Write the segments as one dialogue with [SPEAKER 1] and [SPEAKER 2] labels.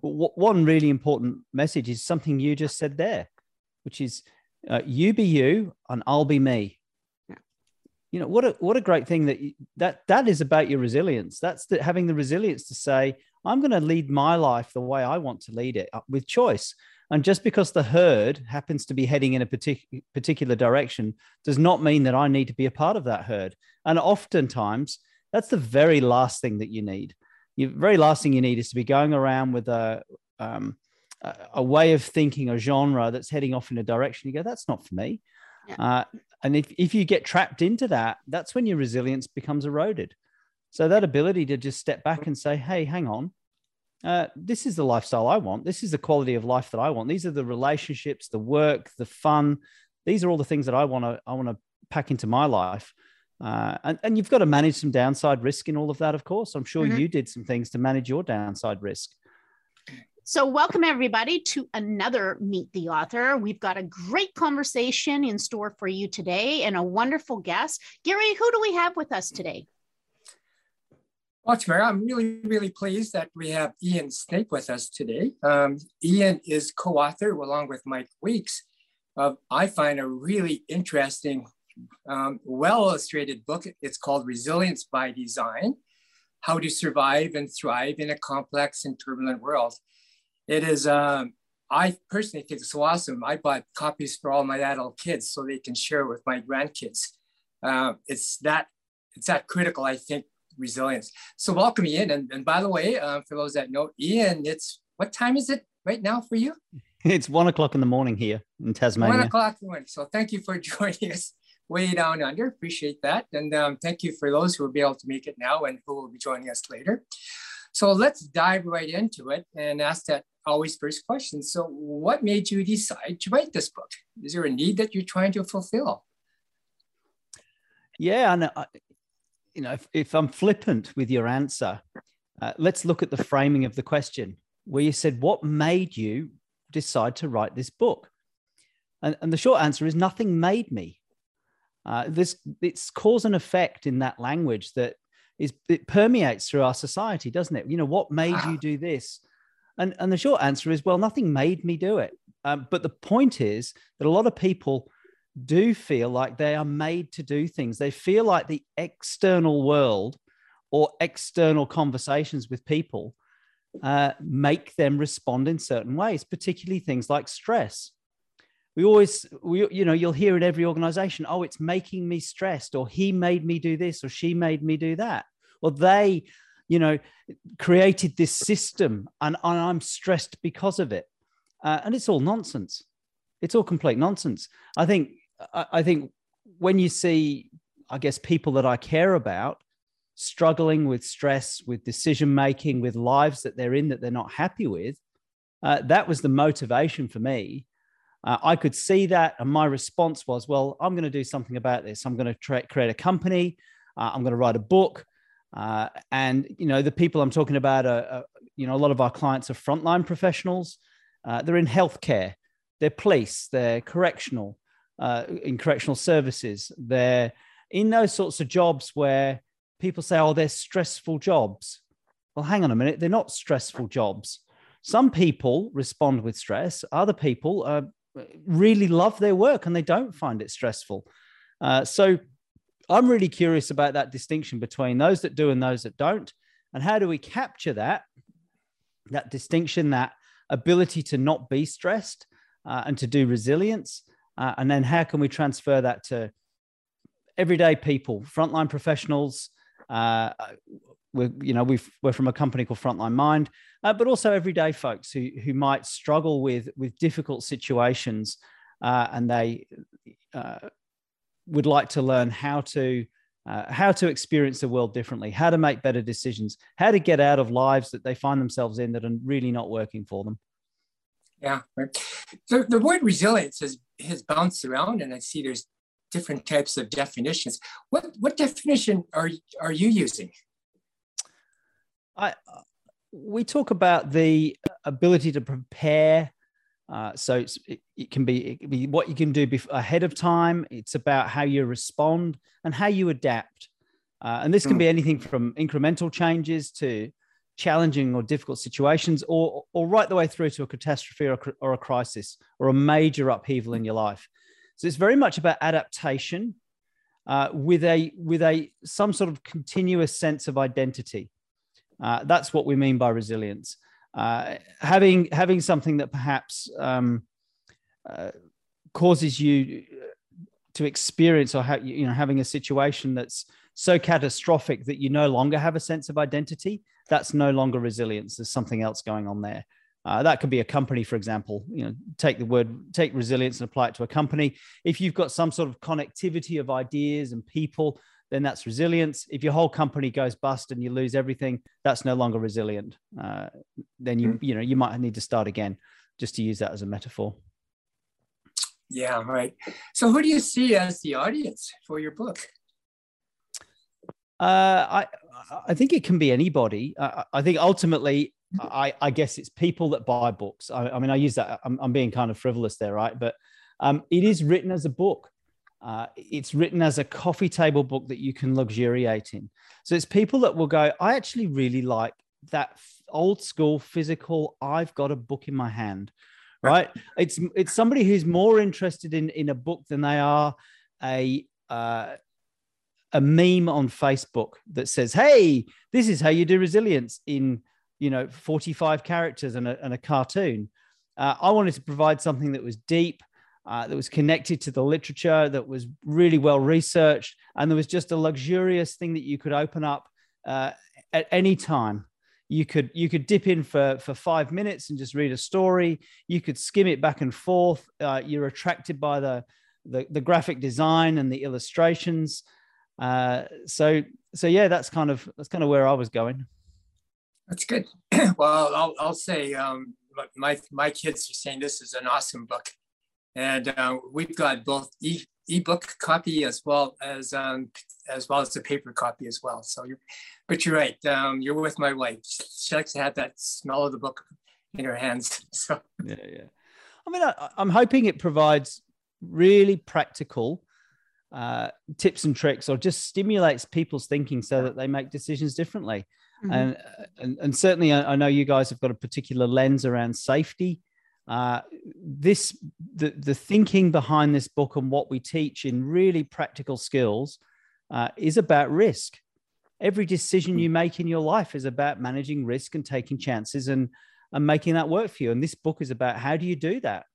[SPEAKER 1] one really important message is something you just said there, which is uh, you be you and I'll be me.
[SPEAKER 2] Yeah.
[SPEAKER 1] You know what a what a great thing that you, that that is about your resilience. That's the, having the resilience to say I'm going to lead my life the way I want to lead it uh, with choice. And just because the herd happens to be heading in a partic- particular direction does not mean that I need to be a part of that herd. And oftentimes, that's the very last thing that you need. The very last thing you need is to be going around with a, um, a, way of thinking, a genre that's heading off in a direction. You go, that's not for me.
[SPEAKER 2] Yeah.
[SPEAKER 1] Uh, and if, if you get trapped into that, that's when your resilience becomes eroded. So that ability to just step back and say, hey, hang on, uh, this is the lifestyle I want. This is the quality of life that I want. These are the relationships, the work, the fun. These are all the things that I want to I want to pack into my life. Uh, and, and you've got to manage some downside risk in all of that, of course. I'm sure
[SPEAKER 2] Mhm.
[SPEAKER 1] you did some things to manage your downside risk.
[SPEAKER 2] So, welcome everybody to another Meet the Author. We've got a great conversation in store for you today and a wonderful guest. Gary, who do we have with us today?
[SPEAKER 3] Well, Tamara, I'm really, really pleased that we have Ian Snape with us today. Um, Ian is co-author along with Mike Weeks of, I find, a really interesting, um, well-illustrated book. It's called Resilience by Design, How to Survive and Thrive in a Complex and Turbulent World. It is, um, I personally think it's so awesome. I bought copies for all my adult kids so they can share with my grandkids. Uh, it's that, it's that critical, I think, resilience. So welcome Ian. And, and by the way, uh, for those that know, Ian, it's what time is it right now for you?
[SPEAKER 1] It's one o'clock in the morning here in Tasmania.
[SPEAKER 3] One o'clock in the morning. So thank you for joining us way down under. Appreciate that. And um, thank you for those who will be able to make it now and who will be joining us later. So let's dive right into it and ask that always first question. So what made you decide to write this book? Is there a need that you're trying to fulfill?
[SPEAKER 1] Yeah, and I, you know, if, if I'm flippant with your answer, uh, let's look at the framing of the question where you said, What made you decide to write this book? And, and the short answer is nothing made me. Uh, this it's cause and effect in that language that is it permeates through our society, doesn't it? You know, what made you do this? And and the short answer is, well, nothing made me do it. Um, but the point is that a lot of people do feel like they are made to do things. They feel like the external world or external conversations with people uh, make them respond in certain ways, particularly things like stress. We always, we, you know, you'll hear in every organization, oh, it's making me stressed, or he made me do this, or she made me do that. Or they, you know, created this system and, and I'm stressed because of it. Uh, and it's all nonsense. It's all complete nonsense. I think I, I think when you see, I guess, people that I care about struggling with stress, with decision making, with lives that they're in that they're not happy with, uh, that was the motivation for me. Uh, I could see that, and my response was, "Well, I'm going to do something about this. I'm going to tra- create a company. Uh, I'm going to write a book." Uh, and you know, the people I'm talking about are, are, you know, a lot of our clients are frontline professionals. Uh, they're in healthcare, they're police, they're correctional, uh, in correctional services. They're in those sorts of jobs where people say, oh, they're stressful jobs. Well, hang on a minute, they're not stressful jobs. Some people respond with stress, other people uh, really love their work and they don't find it stressful. Uh, so I'm really curious about that distinction between those that do and those that don't. And how do we capture that, that distinction, that ability to not be stressed uh, and to do resilience? Uh, and then how can we transfer that to everyday people, frontline professionals? We're, you know, we've, we're from a company called Frontline Mind, uh, but also everyday folks who, who might struggle with, with difficult situations uh, and they uh, would like to learn how to uh, how to experience the world differently, how to make better decisions, how to get out of lives that they find themselves in that are really not working for them.
[SPEAKER 3] Yeah. Right. So the word resilience has, has bounced around, and I see there's different types of definitions. What what definition are are you using?
[SPEAKER 1] I we talk about the ability to prepare. Uh, so it, it, can be, it, can be, what you can do ahead of time. It's about how you respond and how you adapt. Uh, and this can be anything from incremental changes to challenging or difficult situations, or or right the way through to a catastrophe or, or a crisis or a major upheaval in your life. So it's very much about adaptation uh, with a with a some sort of continuous sense of identity. Uh, that's what we mean by resilience. Uh, having having something that perhaps um, uh, causes you to experience or have you know having a situation that's so catastrophic that you no longer have a sense of identity that's no longer resilience. There's something else going on there. Uh, that could be a company for example. You know take the word take resilience and apply it to a company. If you've got some sort of connectivity of ideas and people then that's resilience if your whole company goes bust and you lose everything that's no longer resilient uh, then you mm-hmm. you know you might need to start again just to use that as a metaphor
[SPEAKER 3] yeah right so who do you see as the audience for your book
[SPEAKER 1] uh, I I think it can be anybody. Uh, I think ultimately, I, I guess it's people that buy books. I, I mean, I use that. I'm, I'm, being kind of frivolous there, right? But um, it is written as a book. Uh, it's written as a coffee table book that you can luxuriate in. So it's people that will go. I actually really like that old school physical. I've got a book in my hand, right? It's it's somebody who's more interested in in a book than they are a uh, a meme on Facebook that says, "Hey, this is how you do resilience in you know 45 characters and a, and a cartoon." Uh, I wanted to provide something that was deep, uh, that was connected to the literature, that was really well researched, and there was just a luxurious thing that you could open up uh, at any time. You could you could dip in for for five minutes and just read a story. You could skim it back and forth. Uh, you're attracted by the, the the graphic design and the illustrations. Uh, so so yeah, that's kind of that's kind of where I was going.
[SPEAKER 3] That's good. well, I'll I'll say um, my my kids are saying this is an awesome book, and uh, we've got both e ebook copy as well as um, as well as the paper copy as well. So you're, but you're right. Um, you're with my wife. She likes to have that smell of the book in her hands. So
[SPEAKER 1] yeah, yeah. I mean, I, I'm hoping it provides really practical uh, tips and tricks or just stimulates people's thinking so that they make decisions differently. Mm-hmm. And, and, and certainly, I, I, know you guys have got a particular lens around safety. Uh, this the the thinking behind this book and what we teach in really practical skills uh, is about risk. Every decision you make in your life is about managing risk and taking chances and and making that work for you. And this book is about how do you do that?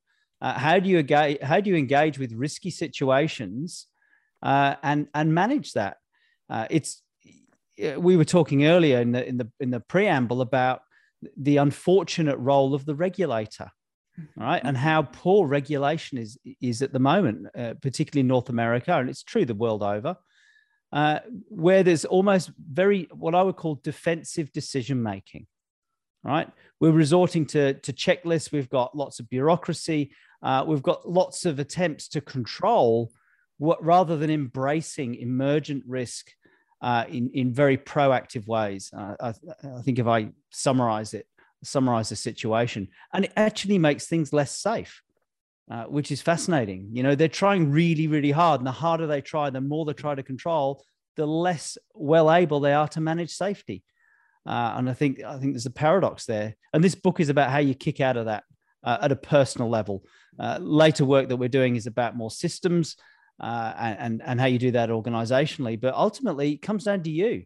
[SPEAKER 1] Uh, how do you engage? How do you engage with risky situations uh, and and manage that. Uh, it's we were talking earlier in the in the in the preamble about the unfortunate role of the regulator, right, and how poor regulation is is at the moment, uh, particularly in North America, and it's true the world over. Uh, where there's almost very what I would call defensive decision making, right? We're resorting to, to checklists. We've got lots of bureaucracy. Uh, we've got lots of attempts to control what, rather than embracing emergent risk uh, in, in very proactive ways. Uh, I, I, think if I summarize it, summarize the situation, and it actually makes things less safe, uh, which is fascinating. You know, they're trying really, really hard, and the harder they try, the more they try to control, the less well able they are to manage safety. Uh, and I think I think there's a paradox there. And this book is about how you kick out of that uh, at a personal level. Uh, later work that we're doing is about more systems uh, and and how you do that organizationally. But ultimately, it comes down to you.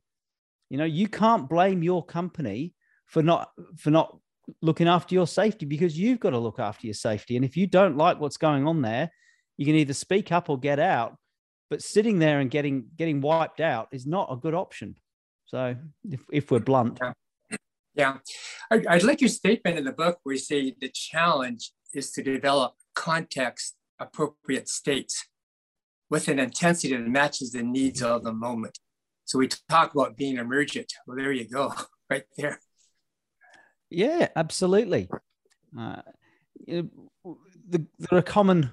[SPEAKER 1] You know, you can't blame your company for not for not looking after your safety because you've got to look after your safety. And if you don't like what's going on there, you can either speak up or get out. But sitting there and getting getting wiped out is not a good option. So, if, if we're blunt.
[SPEAKER 3] Yeah. Yeah. I, I like your statement in the book where you say the challenge is to develop context appropriate states with an intensity that matches the needs of the moment. So we talk about being emergent. Well, there you go, right there.
[SPEAKER 1] Yeah, absolutely. Uh, the, there are common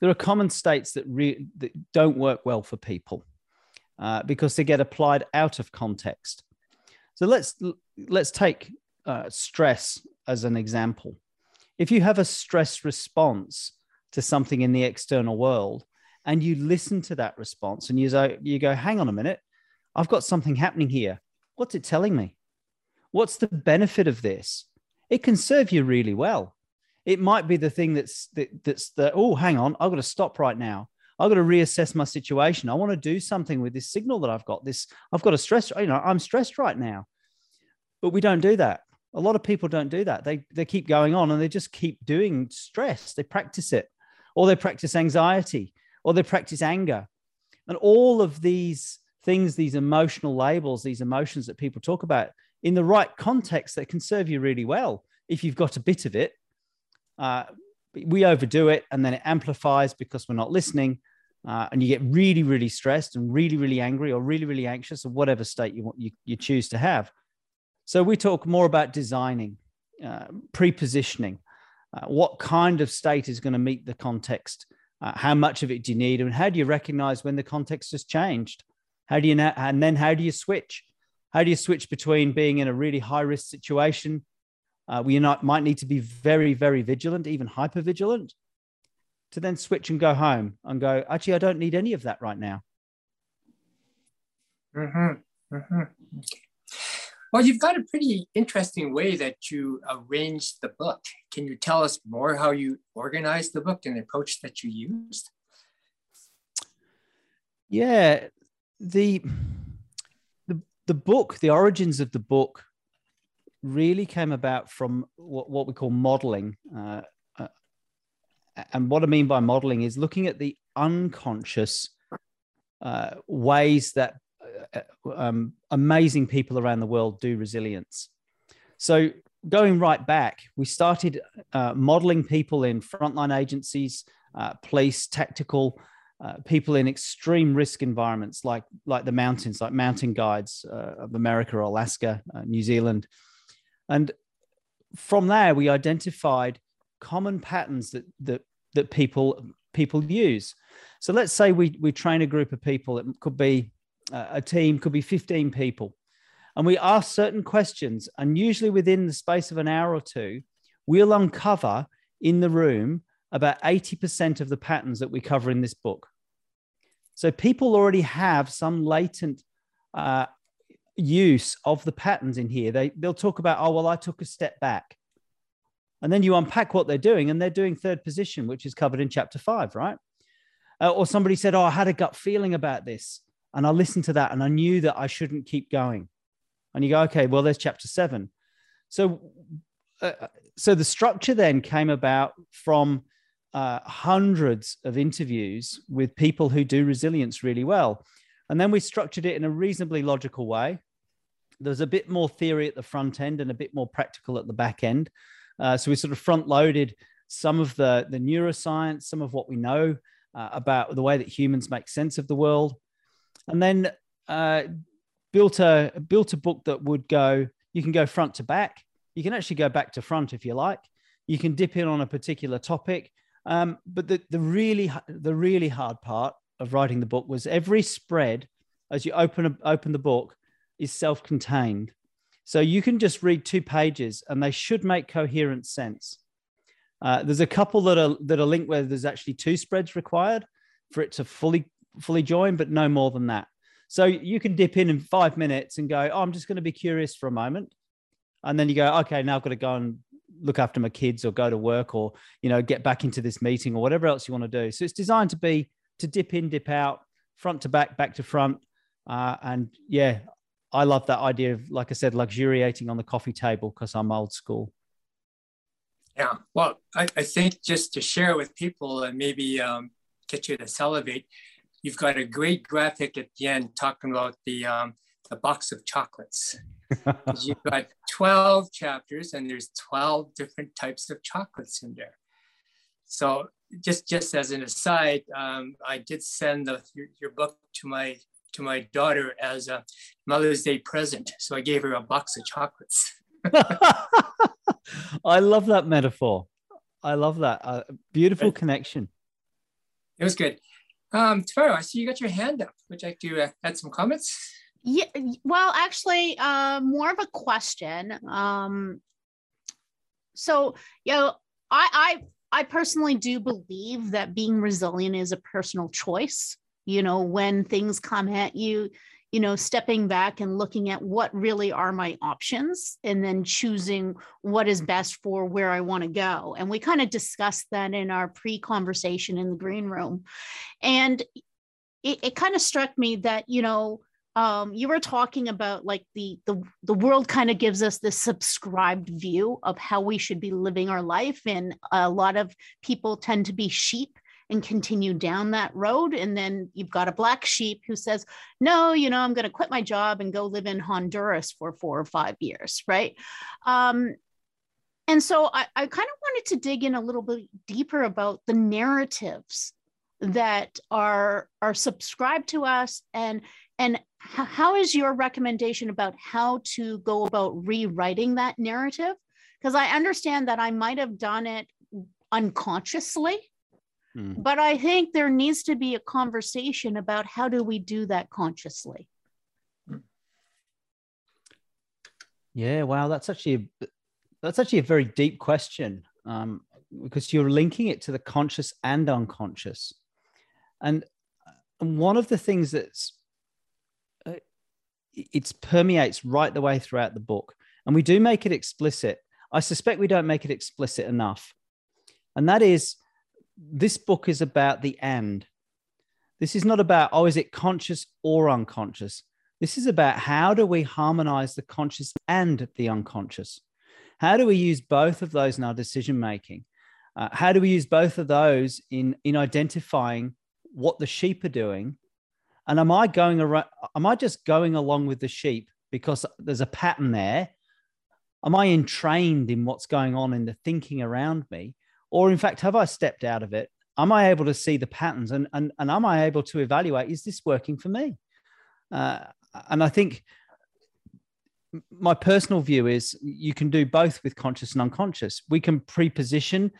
[SPEAKER 1] there are common states that, re, that don't work well for people uh, because they get applied out of context. So let's let's take uh, stress as an example. If you have a stress response to something in the external world, and you listen to that response and you go, you go, hang on a minute, I've got something happening here. What's it telling me? What's the benefit of this? It can serve you really well. It might be the thing that's that, that's the oh, hang on, I've got to stop right now. I've got to reassess my situation. I want to do something with this signal that I've got. This I've got a stress. You know, I'm stressed right now, but we don't do that. A lot of people don't do that. They they keep going on and they just keep doing stress. They practice it, or they practice anxiety, or they practice anger, and all of these things, these emotional labels, these emotions that people talk about in the right context that can serve you really well if you've got a bit of it. Uh, we overdo it and then it amplifies because we're not listening. Uh, and you get really, really stressed and really, really angry or really, really anxious or whatever state you want you, you choose to have. So we talk more about designing, uh, pre-positioning, uh, what kind of state is going to meet the context, uh, how much of it do you need, and how do you recognize when the context has changed? How do you know? And then how do you switch? How do you switch between being in a really high risk situation uh, you not, might need to be very, very vigilant, even hyper vigilant, to then switch and go home and go, actually, I don't need any of that right now.
[SPEAKER 3] Mm-hmm. Mm-hmm. Well, you've got a pretty interesting way that you arranged the book. Can you tell us more how you organized the book and the approach that you used?
[SPEAKER 1] Yeah, the the book, the origins of the book really came about from what, what we call modeling. Uh, uh, and what I mean by modeling is looking at the unconscious uh, ways that uh, um, amazing people around the world do resilience. So, going right back, we started uh, modeling people in frontline agencies, uh, police, tactical. Uh, people in extreme risk environments like like the mountains, like mountain guides uh, of America or Alaska, uh, New Zealand, and from there, we identified common patterns that that that people people use. So let's say we we train a group of people. It could be uh, a team, could be 15 people, and we ask certain questions. And usually within the space of an hour or two, we'll uncover in the room about 80% of the patterns that we cover in this book. So people already have some latent uh, use of the patterns in here. They they'll talk about, oh well, I took a step back, and then you unpack what they're doing, and they're doing third position, which is covered in chapter five, right? Uh, or somebody said, oh, I had a gut feeling about this, and I listened to that, and I knew that I shouldn't keep going. And you go, okay, well, there's chapter seven. So, uh, so the structure then came about from uh, hundreds of interviews with people who do resilience really well. And then we structured it in a reasonably logical way. There's a bit more theory at the front end and a bit more practical at the back end. Uh, so we sort of front loaded some of the, the neuroscience, some of what we know uh, about the way that humans make sense of the world. And then uh, built a built a book that would go, you can go front to back. You can actually go back to front if you like. You can dip in on a particular topic. Um, but the, the really the really hard part of writing the book was every spread as you open open the book is self-contained. So you can just read two pages and they should make coherent sense. Uh, there's a couple that are that are linked where there's actually two spreads required for it to fully fully join, but no more than that. So you can dip in in five minutes and go, oh, I'm just going to be curious for a moment, and then you go, okay, now I've got to go and look after my kids or go to work or you know get back into this meeting or whatever else you want to do. So it's designed to be to dip in, dip out, front to back, back to front. Uh, and yeah, I love that idea of, like I said, luxuriating on the coffee table because I'm old school.
[SPEAKER 3] Yeah, well, I, I, think just to share with people and maybe um, get you to salivate, you've got a great graphic at the end talking about the um, the box of chocolates. you've got 12 chapters and there's 12 different types of chocolates in there. So just just as an aside, um, I did send the, your, your, book to my to my daughter as a Mother's Day present. So I gave her a box of chocolates.
[SPEAKER 1] I love that metaphor. I love that. Uh, beautiful connection.
[SPEAKER 3] It was good. Um, Tafaro, I see you got your hand up. Would you like to uh, add some comments?
[SPEAKER 2] Yeah, well, actually, uh, more of a question. Um, so, you know, I, I I personally do believe that being resilient is a personal choice. You know, when things come at you, you know stepping back and looking at what really are my options and then choosing what is best for where i want to go and we kind of discussed that in our pre-conversation in the green room and it, it kind of struck me that you know um, you were talking about like the the the world kind of gives us this subscribed view of how we should be living our life, and a lot of people tend to be sheep and continue down that road. And then you've got a black sheep who says, "No, you know, I'm going to quit my job and go live in Honduras for four or five years," right? Um, and so I, I kind of wanted to dig in a little bit deeper about the narratives that are are subscribed to us and and how is your recommendation about how to go about rewriting that narrative? Because i understand that i might have done it unconsciously hmm. but i think there needs to be a conversation about how do we do that consciously.
[SPEAKER 1] Yeah wow that's actually a, that's actually a very deep question um, because you're linking it to the conscious and unconscious. And one of the things that's uh, it permeates right the way throughout the book, and we do make it explicit. I suspect we don't make it explicit enough, and that is this book is about the and. This is not about oh, is it conscious or unconscious? This is about how do we harmonize the conscious and the unconscious? How do we use both of those in our decision making? Uh, how do we use both of those in in identifying what the sheep are doing and am i going around am i just going along with the sheep because there's a pattern there? Am i entrained in what's going on in the thinking around me? Or in fact have i stepped out of it? Am i able to see the patterns and and, and am i able to evaluate is this working for me? Uh, and i think my personal view is you can do both with conscious and unconscious. We can pre-position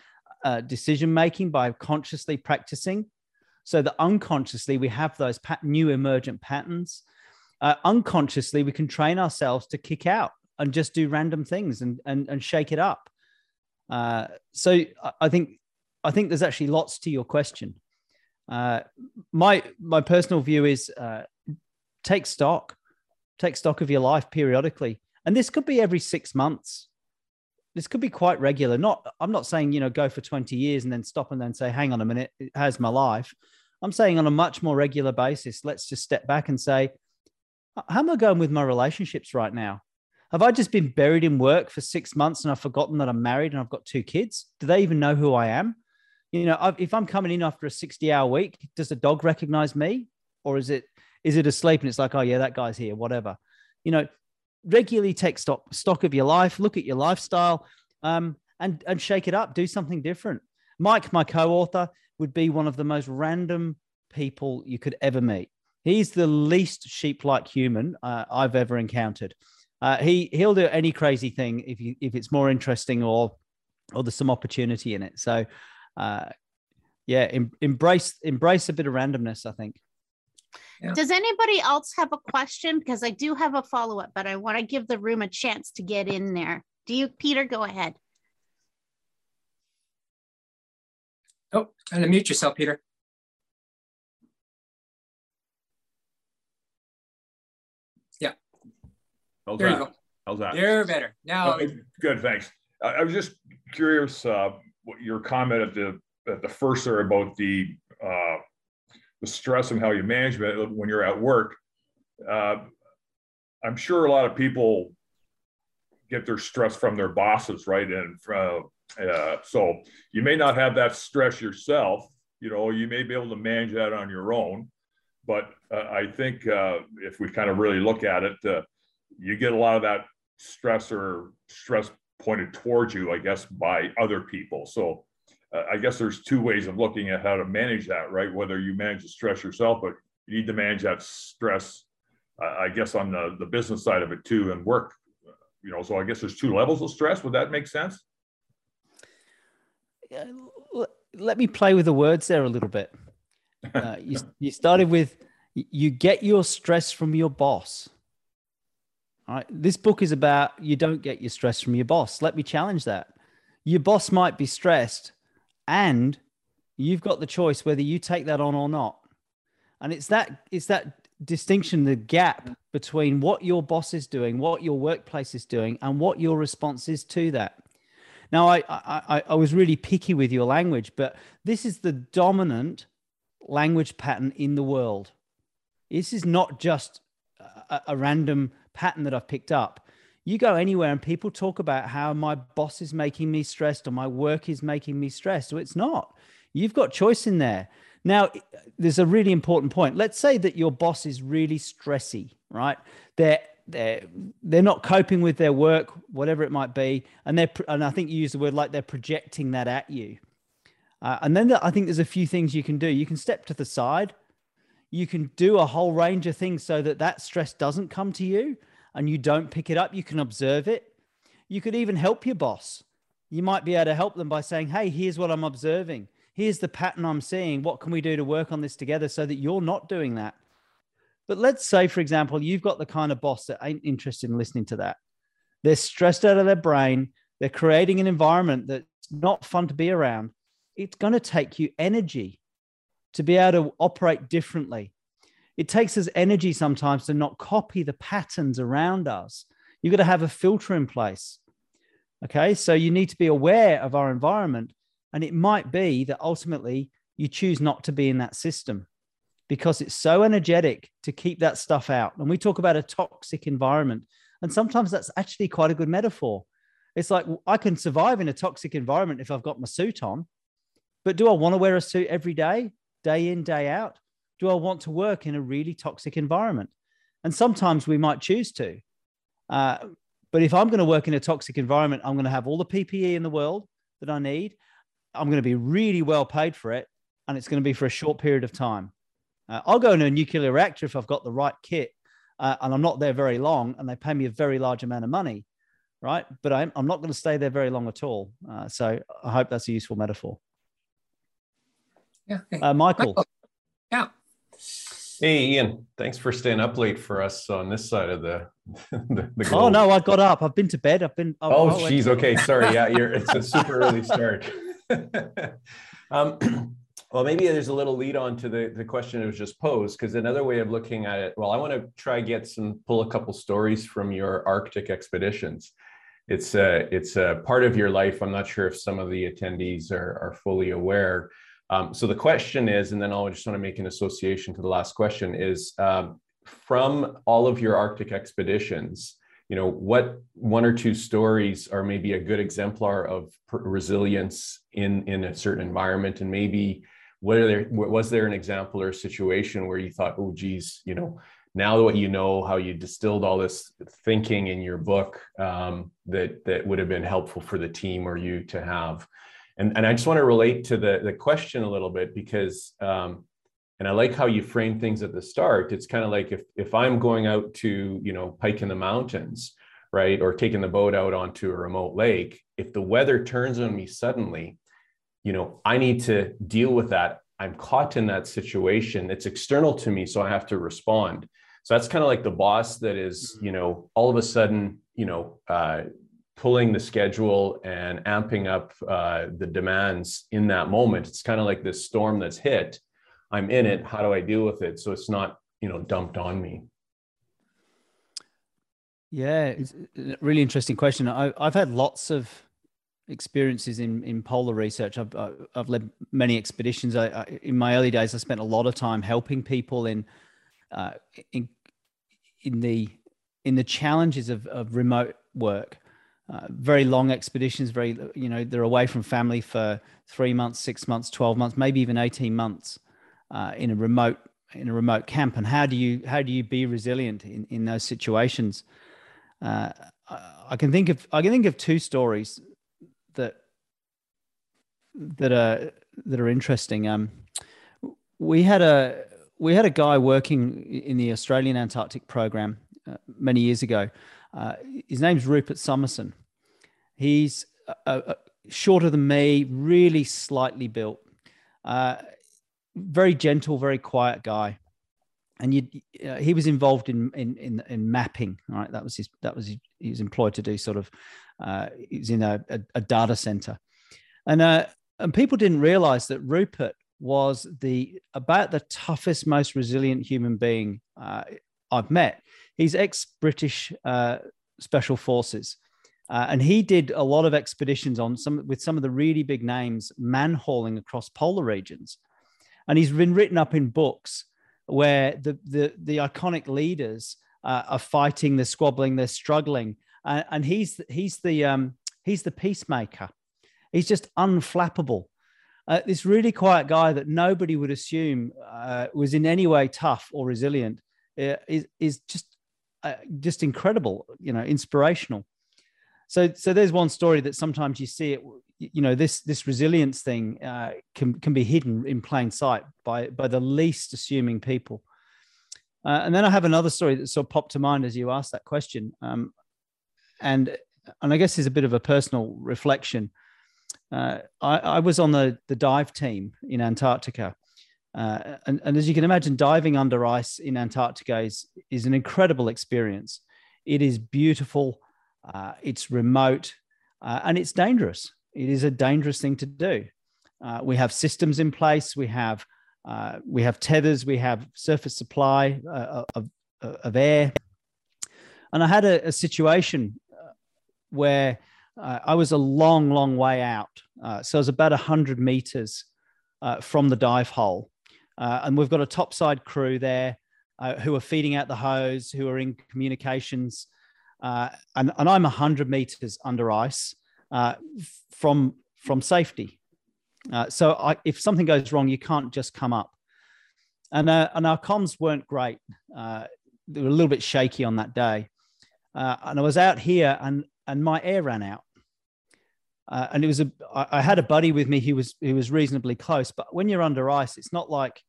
[SPEAKER 1] uh, decision making by consciously practicing so that unconsciously we have those pat- new emergent patterns. Uh, unconsciously, we can train ourselves to kick out and just do random things and and, and shake it up. Uh, so I think I think there's actually lots to your question. Uh, my my personal view is uh, take stock, take stock of your life periodically, and this could be every six months this could be quite regular. Not, I'm not saying you know go for 20 years and then stop and then say, hang on a minute, it has my life? I'm saying on a much more regular basis. Let's just step back and say, how am I going with my relationships right now? Have I just been buried in work for six months and I've forgotten that I'm married and I've got two kids? Do they even know who I am? You know, if I'm coming in after a 60 hour week, does the dog recognize me? Or is it is it asleep and it's like, oh yeah, that guy's here, whatever. You know, regularly take stock stock of your life, look at your lifestyle, um, and and shake it up, do something different. Mike, my co-author, would be one of the most random people you could ever meet. He's the least sheep-like human uh, I've ever encountered. Uh, he he'll do any crazy thing if you if it's more interesting or or there's some opportunity in it. So, uh, yeah, em- embrace embrace a bit of randomness. I think.
[SPEAKER 2] Yeah. Does anybody else have a question? Because I do have a follow up, but I want to give the room a chance to get in there. Do you, Peter? Go ahead.
[SPEAKER 3] Oh, and unmute yourself, Peter. Yeah.
[SPEAKER 4] How's there that? you go. How's that?
[SPEAKER 3] You're better. Now.
[SPEAKER 4] Okay, good, thanks. I, I was just curious uh, what your comment at the at the first there about the uh, the stress and how you manage it when you're at work. Uh, I'm sure a lot of people get their stress from their bosses, right? And uh, uh, so you may not have that stress yourself. You know, you may be able to manage that on your own. But uh, I think uh, if we kind of really look at it, uh, you get a lot of that stress or stress pointed towards you, I guess, by other people. So I guess there's two ways of looking at how to manage that, right? Whether you manage the stress yourself, but you need to manage that stress, uh, I guess, on the, the business side of it too, and work. You know, so I guess there's two levels of stress. Would that make sense?
[SPEAKER 1] let me play with the words there a little bit. Uh, you, you started with you get your stress from your boss. All right. This book is about you don't get your stress from your boss. Let me challenge that. Your boss might be stressed, and you've got the choice whether you take that on or not. And it's that it's that distinction, the gap between what your boss is doing, what your workplace is doing, and what your response is to that. Now, I, I, I was really picky with your language, but this is the dominant language pattern in the world. This is not just a, a random pattern that I've picked up. You go anywhere and people talk about how my boss is making me stressed or my work is making me stressed. Well, it's not. You've got choice in there. Now, there's a really important point. Let's say that your boss is really stressy, right? They're they're they're not coping with their work, whatever it might be, and they're and I think you use the word like they're projecting that at you. Uh, and then the, I think there's a few things you can do. You can step to the side. You can do a whole range of things so that that stress doesn't come to you and you don't pick it up. You can observe it. You could even help your boss. You might be able to help them by saying, "Hey, here's what I'm observing." here's the pattern I'm seeing. What can we do to work on this together so that you're not doing that? But let's say, for example, you've got the kind of boss that ain't interested in listening to that. They're stressed out of their brain. They're creating an environment that's not fun to be around. It's going to take you energy to be able to operate differently. It takes us energy sometimes to not copy the patterns around us. You've got to have a filter in place. Okay. So you need to be aware of our environment and it might be that ultimately you choose not to be in that system because it's so energetic to keep that stuff out. And we talk about a toxic environment. And sometimes that's actually quite a good metaphor. It's like I can survive in a toxic environment if I've got my suit on. But do I want to wear a suit every day, day in, day out? Do I want to work in a really toxic environment? And sometimes we might choose to. Uh, but if I'm going to work in a toxic environment, I'm going to have all the PPE in the world that I need. I'm going to be really well paid for it, and it's going to be for a short period of time. Uh, I'll go into a nuclear reactor if I've got the right kit, uh, and I'm not there very long, and they pay me a very large amount of money, right? But I'm, I'm not going to stay there very long at all. Uh, so I hope that's a useful metaphor.
[SPEAKER 3] Yeah.
[SPEAKER 1] Uh, Michael.
[SPEAKER 3] Yeah.
[SPEAKER 5] Hey, Ian, thanks for staying up late for us on this side of the. the,
[SPEAKER 1] the oh no, I got up. I've been to bed. I've been.
[SPEAKER 5] I've, oh, jeez. Okay, sorry. Yeah, you're. It's a super early start. um, well, maybe there's a little lead on to the, the question that was just posed, because another way of looking at it, well, I want to try get some, pull a couple stories from your Arctic expeditions. It's a, it's a part of your life. I'm not sure if some of the attendees are, are fully aware. Um, so the question is, and then I'll just want to make an association to the last question is, um, from all of your Arctic expeditions, you know what one or two stories are maybe a good exemplar of resilience in in a certain environment? And maybe whether there was there an example or situation where you thought oh geez you know now what you know how you distilled all this thinking in your book um, that that would have been helpful for the team or you to have and and i just want to relate to the the question a little bit because um, and i like how you frame things at the start. It's kind of like if if i'm going out to you know pike in the mountains right or taking the boat out onto a remote lake if the weather turns on me suddenly you know i need to deal with that. I'm caught in that situation. It's external to me so i have to respond. So that's kind of like the boss that is mm-hmm. you know all of a sudden you know uh, pulling the schedule and amping up uh, the demands in that moment it's kind of like this storm that's hit I'm in it. How do I deal with it? So it's not, you know, dumped on me.
[SPEAKER 1] Yeah, it's a really interesting question. I, have had lots of experiences in, in polar research. I've, I've led many expeditions. I, I, in my early days, I spent a lot of time helping people in, uh, in, in the, in the challenges of, of remote work. Uh, very long expeditions, very, you know, they're away from family for three months, six months, 12 months, maybe even 18 months uh, in a remote in a remote camp and how do you how do you be resilient in, in those situations uh, I can think of I can think of two stories that that are that are interesting. Um, we had a we had a guy working in the Australian Antarctic program uh, many years ago. Uh, his name's Rupert Summerson. He's shorter than me, really slightly built. Uh, very gentle, very quiet guy. And you, uh, he was involved in, in, in in mapping. Right, that was his. That was his, he was employed to do sort of. Uh, he in a, a, a data center, and uh, and people didn't realize that Rupert was the about the toughest, most resilient human being uh, I've met. He's ex British uh, Special Forces. Uh, and he did a lot of expeditions on some with some of the really big names, man hauling across polar regions. And he's been written up in books where the the, the iconic leaders uh, are fighting, they're squabbling, they're struggling, uh, and he's he's the um, he's the peacemaker. He's just unflappable. Uh, this really quiet guy that nobody would assume uh, was in any way tough or resilient uh, is is just uh, just incredible, you know, inspirational. So so there's one story that sometimes you see it, you know, this this resilience thing uh, can can be hidden in plain sight by by the least assuming people. Uh, and then I have another story that sort of popped to mind as you asked that question, um, and and I guess is a bit of a personal reflection. Uh, I, I, was on the the dive team in Antarctica, uh, and, and as you can imagine, diving under ice in Antarctica is, is an incredible experience. It is beautiful, uh, it's remote, uh, and it's dangerous. It is a dangerous thing to do. Uh, we have systems in place. We have uh, we have tethers. We have surface supply of, of air. And I had a, a situation where I was a long, long way out. so I was about hundred meters from the dive hole uh, and we've got a topside crew there uh, who are feeding out the hose, who are in communications. Uh, and, and I'm 100 meters under ice uh, from, from safety. Uh, so I, if something goes wrong, you can't just come up. And, uh, and our comms weren't great. they were a little bit shaky on that day. and I was out here and, and my air ran out. Uh, and it was a I, had a buddy with me who was who was reasonably close but when you're under ice it's not like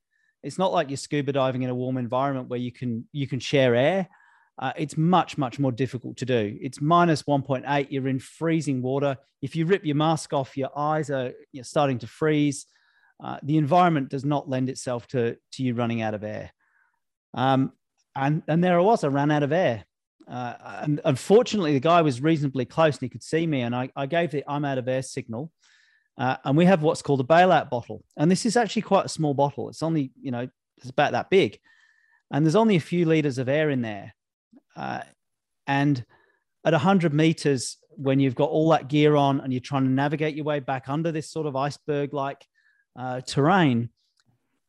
[SPEAKER 1] it's not like you're scuba diving in a warm environment where you can you can share air. Uh, it's much much more difficult to do. It's minus 1.8 you're in freezing water. If you rip your mask off your eyes are you're starting to freeze. Uh, the environment does not lend itself to to you running out of air. Um, and and there i was i ran out of air uh, unfortunately, the guy was reasonably close and he could see me. And I, I gave the I'm out of air signal. Uh, and we have what's called a bailout bottle. And this is actually quite a small bottle. It's only, you know, it's about that big. And there's only a few liters of air in there. Uh, and at 100 meters, when you've got all that gear on and you're trying to navigate your way back under this sort of iceberg like uh, terrain,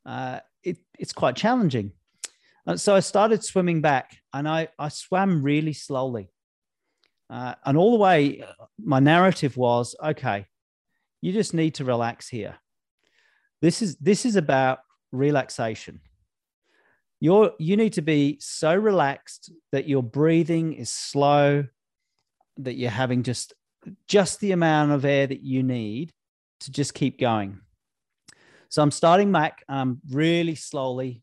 [SPEAKER 1] uh, it, it's quite challenging. And so I started swimming back and I, I swam really slowly. Uh, and all the way, my narrative was okay, you just need to relax here. This is, this is about relaxation. You're, you need to be so relaxed that your breathing is slow, that you're having just, just the amount of air that you need to just keep going. So I'm starting back um, really slowly,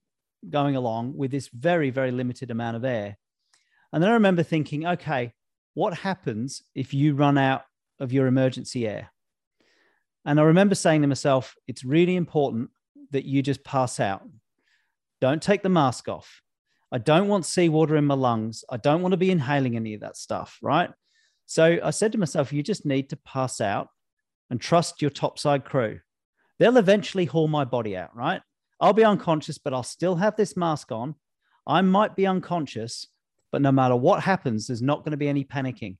[SPEAKER 1] going along with this very, very limited amount of air. And then I remember thinking, okay, what happens if you run out of your emergency air? And I remember saying to myself, it's really important that you just pass out. Don't take the mask off. I don't want seawater in my lungs. I don't want to be inhaling any of that stuff, right? So I said to myself, you just need to pass out and trust your topside crew. They'll eventually haul my body out, right? I'll be unconscious, but I'll still have this mask on. I might be unconscious, but no matter what happens, there's not going to be any panicking.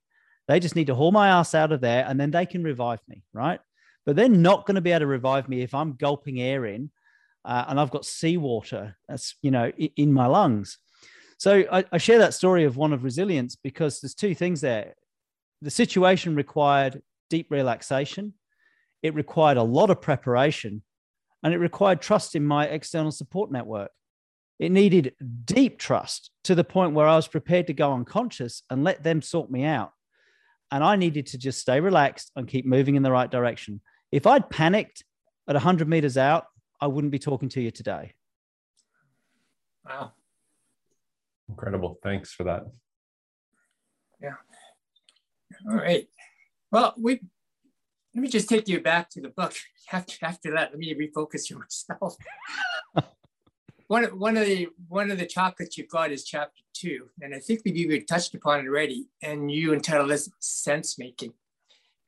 [SPEAKER 1] They just need to haul my ass out of there and then they can revive me, right? But they're not going to be able to revive me if I'm gulping air in uh, and I've got seawater that's, you know, in my lungs. So I, I share that story of one of resilience because there's two things there. The situation required deep relaxation. It required a lot of preparation and it required trust in my external support network. It needed deep trust to the point where I was prepared to go unconscious and let them sort me out. And I needed to just stay relaxed and keep moving in the right direction. If I'd panicked at 100 meters out, I wouldn't be talking to you today.
[SPEAKER 3] Wow.
[SPEAKER 5] Incredible. Thanks for that.
[SPEAKER 3] Yeah. All right. Well, we let me just take you back to the book. After, after that, let me refocus you myself. one, one of the one of the chocolates you've got is chapter two, and I think we've even touched upon it already. And you entitled this sense making,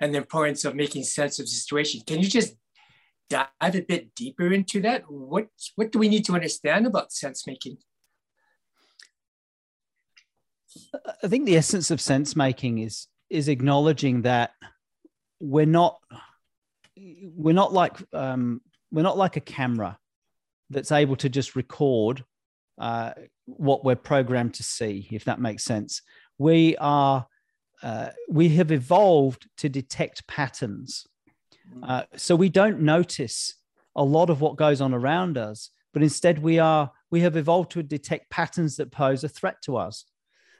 [SPEAKER 3] and the importance of making sense of the situation. Can you just dive a bit deeper into that? What what do we need to understand about sense making?
[SPEAKER 1] I think the essence of sense making is is acknowledging that we're not we're not like um, we're not like a camera that's able to just record uh, what we're programmed to see, if that makes sense. We are uh, we have evolved to detect patterns, uh, so we don't notice a lot of what goes on around us, but instead we are we have evolved to detect patterns that pose a threat to us.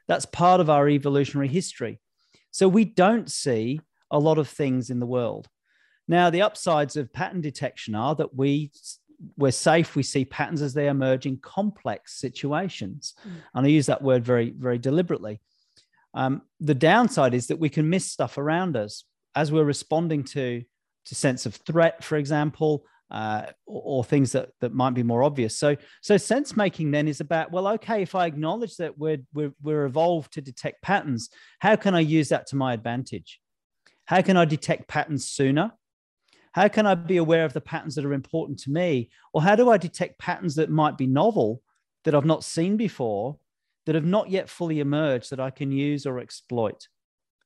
[SPEAKER 1] That's part of our evolutionary history. So we don't see a lot of things in the world. Now, the upsides of pattern detection are that we we're safe. We see patterns as they emerge in complex situations, mm. and I use that word very very deliberately. Um, the downside is that we can miss stuff around us as we're responding to to sense of threat, for example, uh, or, or, things that, that might be more obvious. So, so sense making then is about well, okay, if I acknowledge that we're, we're we're evolved to detect patterns, how can I use that to my advantage? How can I detect patterns sooner? How can I be aware of the patterns that are important to me, or how do I detect patterns that might be novel that I've not seen before, that have not yet fully emerged that I can use or exploit?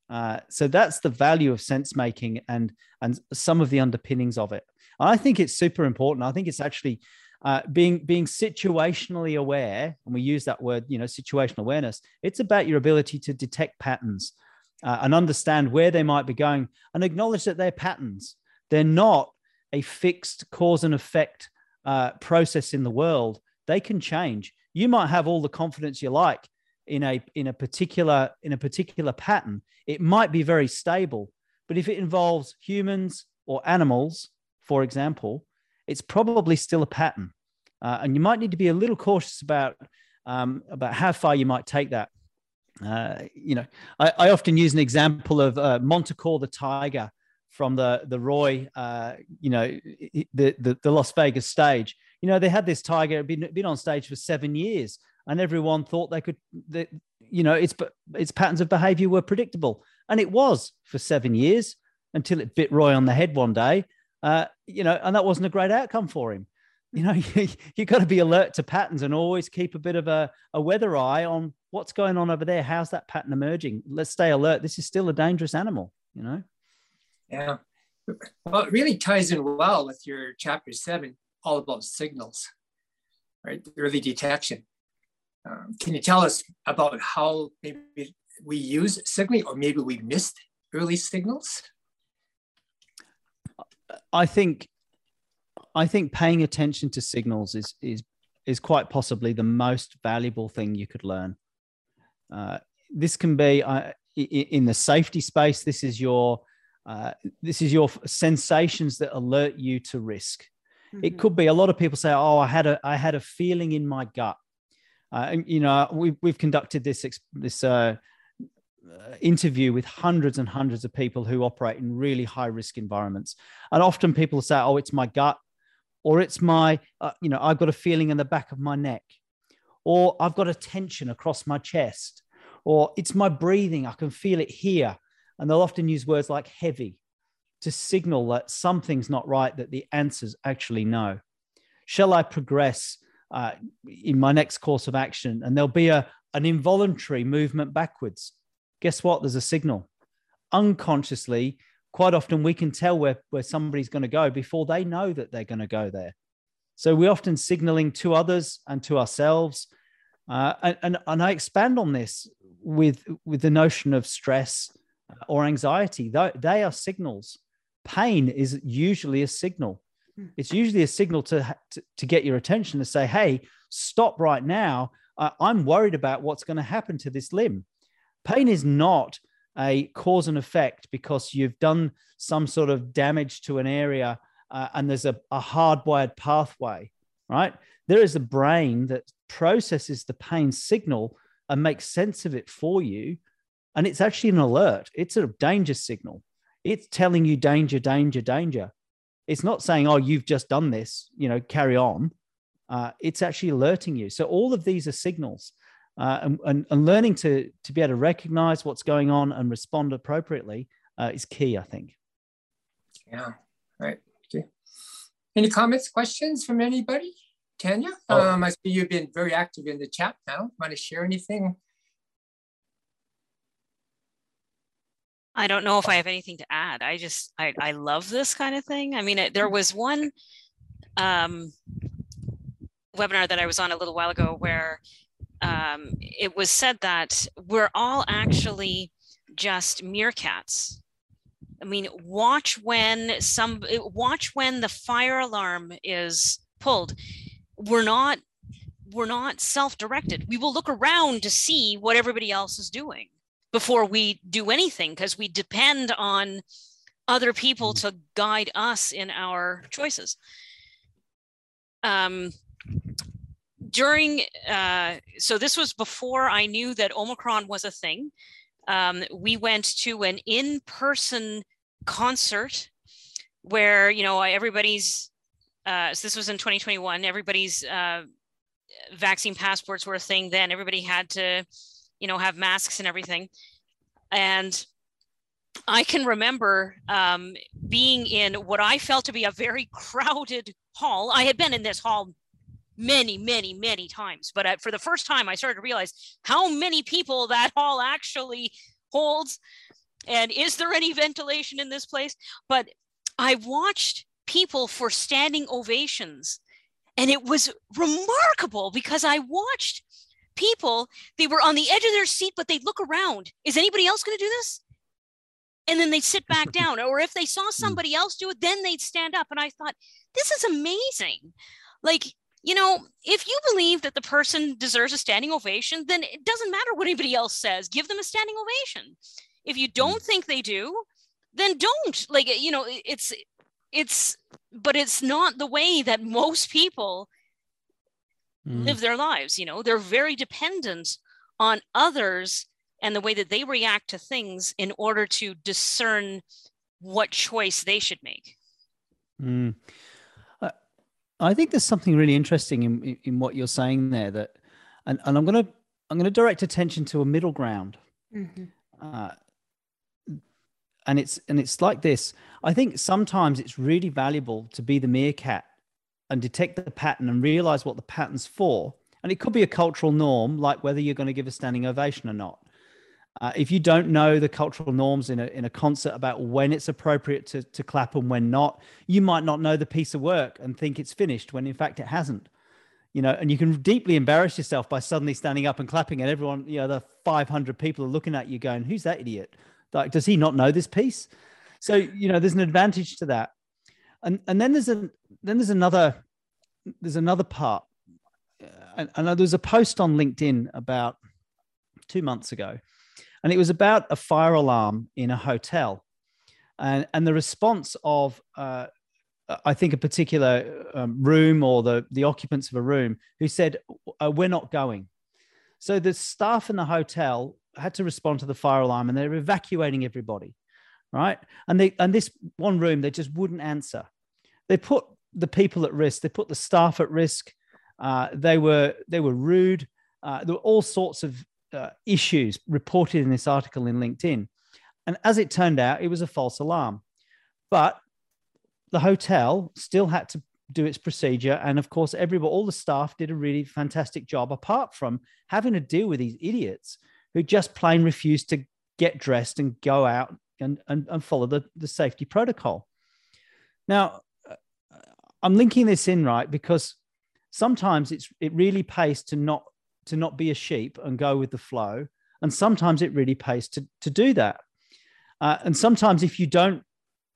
[SPEAKER 1] Uh, so that's the value of sense making and and some of the underpinnings of it. I think it's super important. I think it's actually uh, being being situationally aware, and we use that word, you know, situational awareness. It's about your ability to detect patterns uh, and understand where they might be going, and acknowledge that they're patterns. They're not a fixed cause and effect uh, process in the world. They can change. You might have all the confidence you like in a in a particular in a particular pattern. It might be very stable, but if it involves humans or animals for example, it's probably still a pattern. Uh, and you might need to be a little cautious about, um, about how far you might take that. Uh, you know, I, I, often use an example of uh, the tiger from the the Roy, uh, you know, the, the, the Las Vegas stage. You know, they had this tiger been been on stage for seven years, and everyone thought they could, that, you know, its its patterns of behaviour were predictable, and it was for seven years until it bit Roy on the head one day, uh, you know, and that wasn't a great outcome for him. You know, you, you got to be alert to patterns and always keep a bit of a, a weather eye on what's going on over there. How's that pattern emerging? Let's stay alert. This is still a dangerous animal, you know?
[SPEAKER 3] Yeah. Well, it really ties in well with your chapter seven, all about signals, right? Early detection. Um, can you tell us about how maybe we use signaling or maybe we missed early signals?
[SPEAKER 1] I think I think paying attention to signals is is is quite possibly the most valuable thing you could learn. Uh, this can be uh, in the safety space. This is your uh, this is your sensations that alert you to risk. Mm-hmm. It could be a lot of people say, "Oh, I had a I had a feeling in my gut." Uh, and, you know, we, we've conducted this this uh, uh, interview with hundreds and hundreds of people who operate in really high risk environments. And often people say, oh, it's my gut, or it's my, uh, you know, I've got a feeling in the back of my neck, or I've got a tension across my chest, or it's my breathing, I can feel it here. And they'll often use words like heavy to signal that something's not right, that the answers actually no. Shall I progress uh, in my next course of action? And there'll be a, an involuntary movement backwards guess what? There's a signal. Unconsciously, quite often we can tell where, where somebody's going to go before they know that they're going to go there. So we're often signaling to others and to ourselves. Uh, and, and, and I expand on this with, with the notion of stress or anxiety. They, they are signals. Pain is usually a signal. Hmm. It's usually a signal to, to, to get your attention to say, hey, stop right now. Uh, I'm worried about what's going to happen to this limb. Pain is not a cause and effect because you've done some sort of damage to an area uh, and there's a, a hardwired pathway, right? There is a brain that processes the pain signal and makes sense of it for you. And it's actually an alert, it's a danger signal. It's telling you danger, danger, danger. It's not saying, oh, you've just done this, you know, carry on. Uh, it's actually alerting you. So all of these are signals uh, and, and, and, learning to, to be able to recognize what's going on and respond appropriately uh, is key, I think.
[SPEAKER 3] Yeah, right. Okay. Any comments, questions from anybody? Tanya, oh. um, I see you've been very active in the chat now. Want to share anything?
[SPEAKER 6] I don't know if I have anything to add. I just, I, I love this kind of thing. I mean, it, there was one um, webinar that I was on a little while ago where um, it was said that we're all actually just meerkats. I mean, watch when some watch when the fire alarm is pulled. We're not we're not self-directed. We will look around to see what everybody else is doing before we do anything because we depend on other people to guide us in our choices. Um, during uh, so this was before I knew that Omicron was a thing. Um, we went to an in-person concert where you know everybody's. Uh, so this was in 2021. Everybody's uh, vaccine passports were a thing then. Everybody had to, you know, have masks and everything. And I can remember um, being in what I felt to be a very crowded hall. I had been in this hall many, many, many times. But I, for the first time, I started to realize how many people that hall actually holds. And is there any ventilation in this place? But I watched people for standing ovations. And it was remarkable because I watched people, they were on the edge of their seat, but they'd look around. Is anybody else going to do this? And then they'd sit back down. Or if they saw hmm. somebody else do it, then they'd stand up. And I thought, this is amazing. Like, you know, if you believe that the person deserves a standing ovation, then it doesn't matter what anybody else says. Give them a standing ovation. If you don't mm. think they do, then don't. Like, you know, it's, it's, but it's not the way that most people mm. live their lives. You know, they're very dependent on others and the way that they react to things in order to discern what choice they should make.
[SPEAKER 1] Mm. I think there's something really interesting in, in what you're saying there that, and, and I'm going to, I'm going to direct attention to a middle ground. Mm-hmm. Uh, and it's, and it's like this. I think sometimes it's really valuable to be the meerkat and detect the pattern and realize what the pattern's for. And it could be a cultural norm, like whether you're going to give a standing ovation or not. Uh, if you don't know the cultural norms in a, in a concert about when it's appropriate to, to clap and when not, you might not know the piece of work and think it's finished when in fact it hasn't. You know, and you can deeply embarrass yourself by suddenly standing up and clapping, and everyone, you know, the 500 people are looking at you going, Who's that idiot? Like, does he not know this piece? So, you know, there's an advantage to that. And, and then there's a then there's another there's another part and, and there's a post on linkedin about two months ago and it was about a fire alarm in a hotel, and and the response of uh, I think a particular um, room or the the occupants of a room who said uh, we're not going. So the staff in the hotel had to respond to the fire alarm, and they're evacuating everybody, right? And they and this one room they just wouldn't answer. They put the people at risk. They put the staff at risk. Uh, they were they were rude. Uh, there were all sorts of uh, issues reported in this article in LinkedIn. And as it turned out, it was a false alarm. But the hotel still had to do its procedure. And of course, everybody, all the staff did a really fantastic job, apart from having to deal with these idiots who just plain refused to get dressed and go out and, and, and follow the, the safety protocol. Now, uh, I'm linking this in, right? Because sometimes it's it really pays to not to not be a sheep and go with the flow. And sometimes it really pays to, to do that. Uh, and sometimes if you don't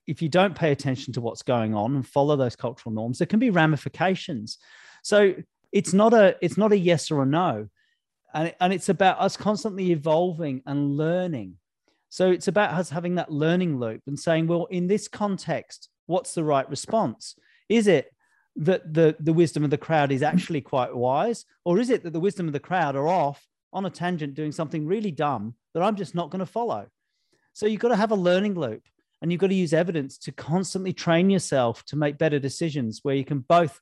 [SPEAKER 1] if you don't pay attention to what's going on and follow those cultural norms, there can be ramifications. So it's not a it's not a yes or a no, and and it's about us constantly evolving and learning. So it's about us having that learning loop and saying, well, in this context, what's the right response? Is it that the, the wisdom of the crowd is actually quite wise? Or is it that the wisdom of the crowd are off on a tangent doing something really dumb that I'm just not going to follow? So you've got to have a learning loop and you've got to use evidence to constantly train yourself to make better decisions where you can both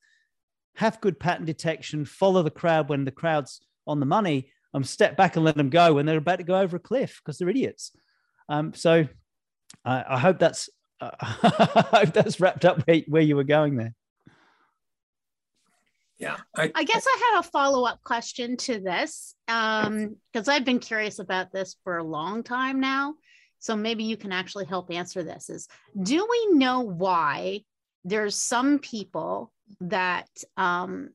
[SPEAKER 1] have good pattern detection, follow the crowd when the crowd's on the money, and step back and let them go when they're about to go over a cliff because they're idiots. Um, so I, I hope that's uh, I hope that's wrapped up where, where you were going there.
[SPEAKER 3] Yeah.
[SPEAKER 2] I, I guess I have a follow up question to this because um, I've been curious about this for a long time now. So maybe you can actually help answer this is do we know why there's some people that um,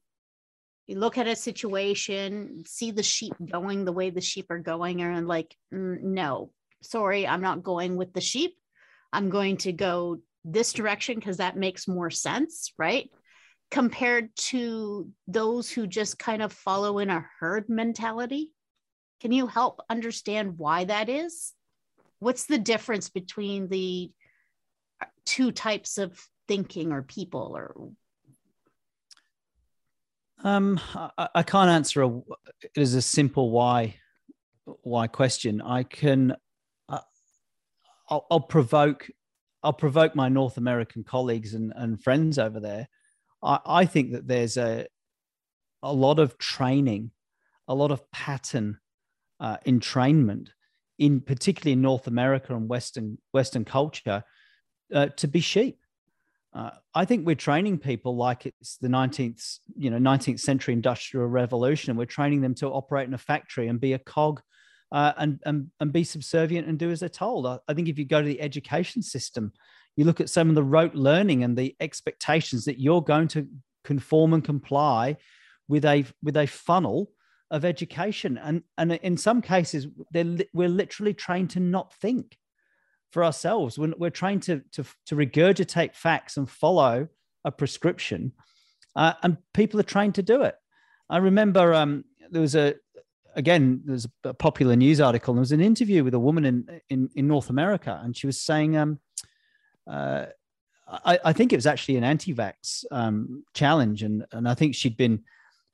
[SPEAKER 2] look at a situation, see the sheep going the way the sheep are going, and like, mm, no, sorry, I'm not going with the sheep. I'm going to go this direction because that makes more sense, right? Compared to those who just kind of follow in a herd mentality. Can you help understand why that is? What's the difference between the two types of thinking or people or
[SPEAKER 1] um, I, I, can't answer a, it is a simple why why question. I can uh, I'll, I'll, provoke I'll provoke my North American colleagues and, and friends over there. I, I think that there's a a lot of training, a lot of pattern uh, entrainment in particularly in North America and Western Western culture uh, to be sheep. Uh, I think we're training people like it's the 19th, you know, 19th century industrial revolution. We're training them to operate in a factory and be a cog uh, and, and, and be subservient and do as they're told. I, I think if you go to the education system, you look at some of the rote learning and the expectations that you're going to conform and comply with a with a funnel of education and and in some cases we're literally trained to not think for ourselves. When we're trying to, to, to regurgitate facts and follow a prescription, uh, and people are trained to do it. I remember um, there was a, again, there's a popular news article, there was an interview with a woman in, in, in North America, and she was saying, um, uh, I, I, think it was actually an anti-vax um, challenge, and and I think she'd been,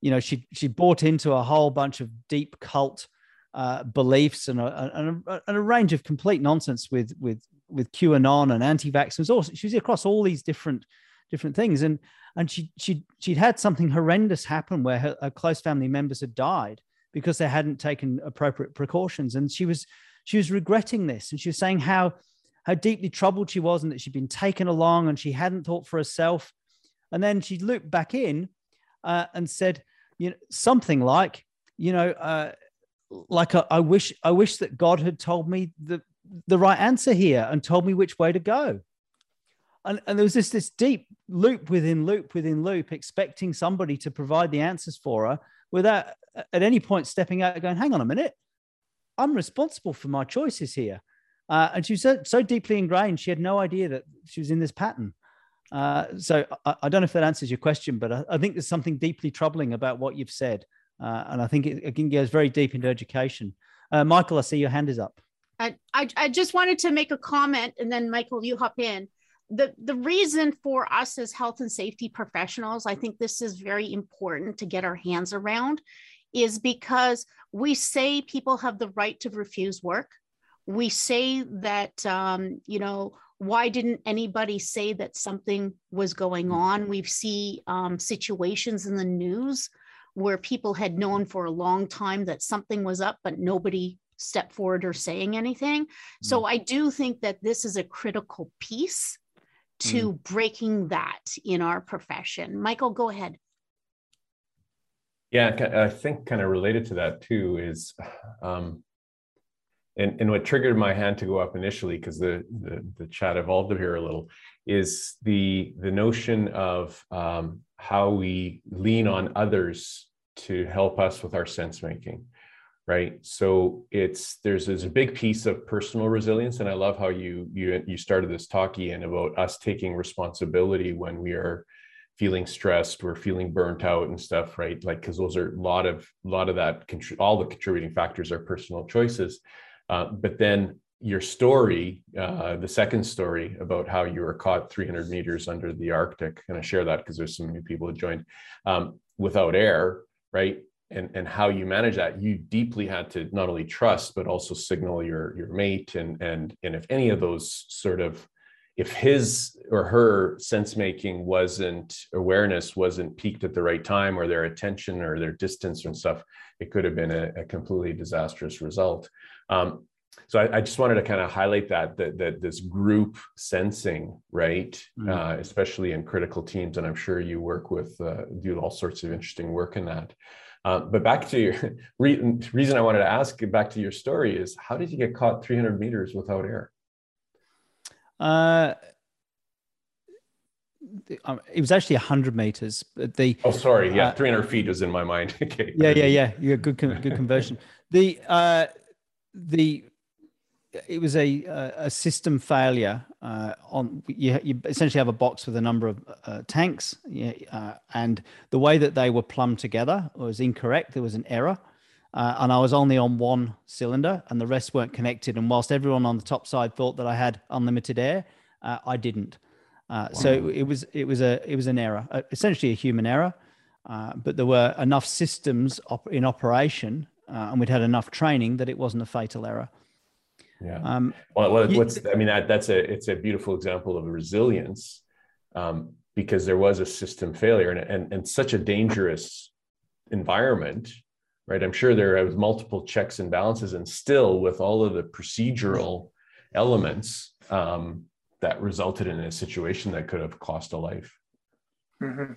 [SPEAKER 1] you know, she she bought into a whole bunch of deep cult uh, beliefs and a, and, a, and a, range of complete nonsense with with with QAnon and anti-vaxxers. Also, she was across all these different different things, and and she she she'd had something horrendous happen where her, her close family members had died because they hadn't taken appropriate precautions, and she was she was regretting this, and she was saying how how deeply troubled she was, and that she'd been taken along, and she hadn't thought for herself, and then she looked back in uh, and said, you know, something like, you know. Uh, like I, I wish I wish that God had told me the the right answer here and told me which way to go. And, and there was this this deep loop within loop within loop, expecting somebody to provide the answers for her without at any point stepping out and going, hang on a minute, I'm responsible for my choices here. Uh, and she was so, so, deeply ingrained, she had no idea that she was in this pattern. Uh, so I, I, don't know if that answers your question, but I, I, think there's something deeply troubling about what you've said. Uh, and I think it again goes very deep into education. Uh, Michael, I see your hand is up.
[SPEAKER 2] I, I, I just wanted to make a comment, and then Michael, you hop in. The, the reason for us as health and safety professionals, I think this is very important to get our hands around, is because we say people have the right to refuse work. We say that, um, you know, why didn't anybody say that something was going on? We see um, situations in the news where people had known for a long time that something was up, but nobody stepped forward or saying anything. So mm. I do think that this is a critical piece to mm. breaking that in our profession. Michael, go ahead.
[SPEAKER 5] Yeah, I think kind of related to that too is, um, and, and what triggered my hand to go up initially, because the, the, the chat evolved here a little, is the the notion of um, how we lean on others to help us with our sense making right? So it's there's there's a big piece of personal resilience and i love how you you you started this talk ian about us taking responsibility when we are feeling stressed we're feeling burnt out and stuff right? Like because those are a lot of a lot of that all the contributing factors are personal choices uh, but then your story, uh, the second story about how you were caught 300 meters under the Arctic, and I share that because there's some new people who joined um, without air, right? And, and how you manage that, you deeply had to not only trust, but also signal your, your mate. And, and, and if any of those sort of, if his or her sense making wasn't, awareness wasn't peaked at the right time or their attention or their distance and stuff, it could have been a, a completely disastrous result. Um, so I, I, just wanted to kind of highlight that that, that this group sensing, right, mm-hmm. uh, especially in critical teams, and I'm sure you work with uh, do all sorts of interesting work in that. Uh, but back to your re- reason I wanted to ask back to your story is how did you get caught 300 meters without air? Uh,
[SPEAKER 1] um, it was actually 100 meters. But the
[SPEAKER 5] oh, sorry, yeah, uh, 300 feet was in my mind. okay.
[SPEAKER 1] Yeah, yeah, yeah. Yeah, good, good conversion. the uh, the it was a a system failure uh, on you, you essentially have a box with a number of uh, tanks uh, and the way that they were plumbed together was incorrect. There was an error uh, and i was only on one cylinder and the rest weren't connected. And whilst everyone on the top side thought that i had unlimited air uh, i didn't. Uh, wow. so it was it was a it was an error essentially a human error but there were enough systems op- in operation and we'd had enough training that it wasn't a fatal error
[SPEAKER 5] yeah. Um, well, what's I mean that that's a it's a beautiful example of resilience um, because there was a system failure and, and and such a dangerous environment, right? I'm sure there was multiple checks and balances, and still with all of the procedural elements um, that resulted in a situation that could have cost a life.
[SPEAKER 1] Mm-hmm.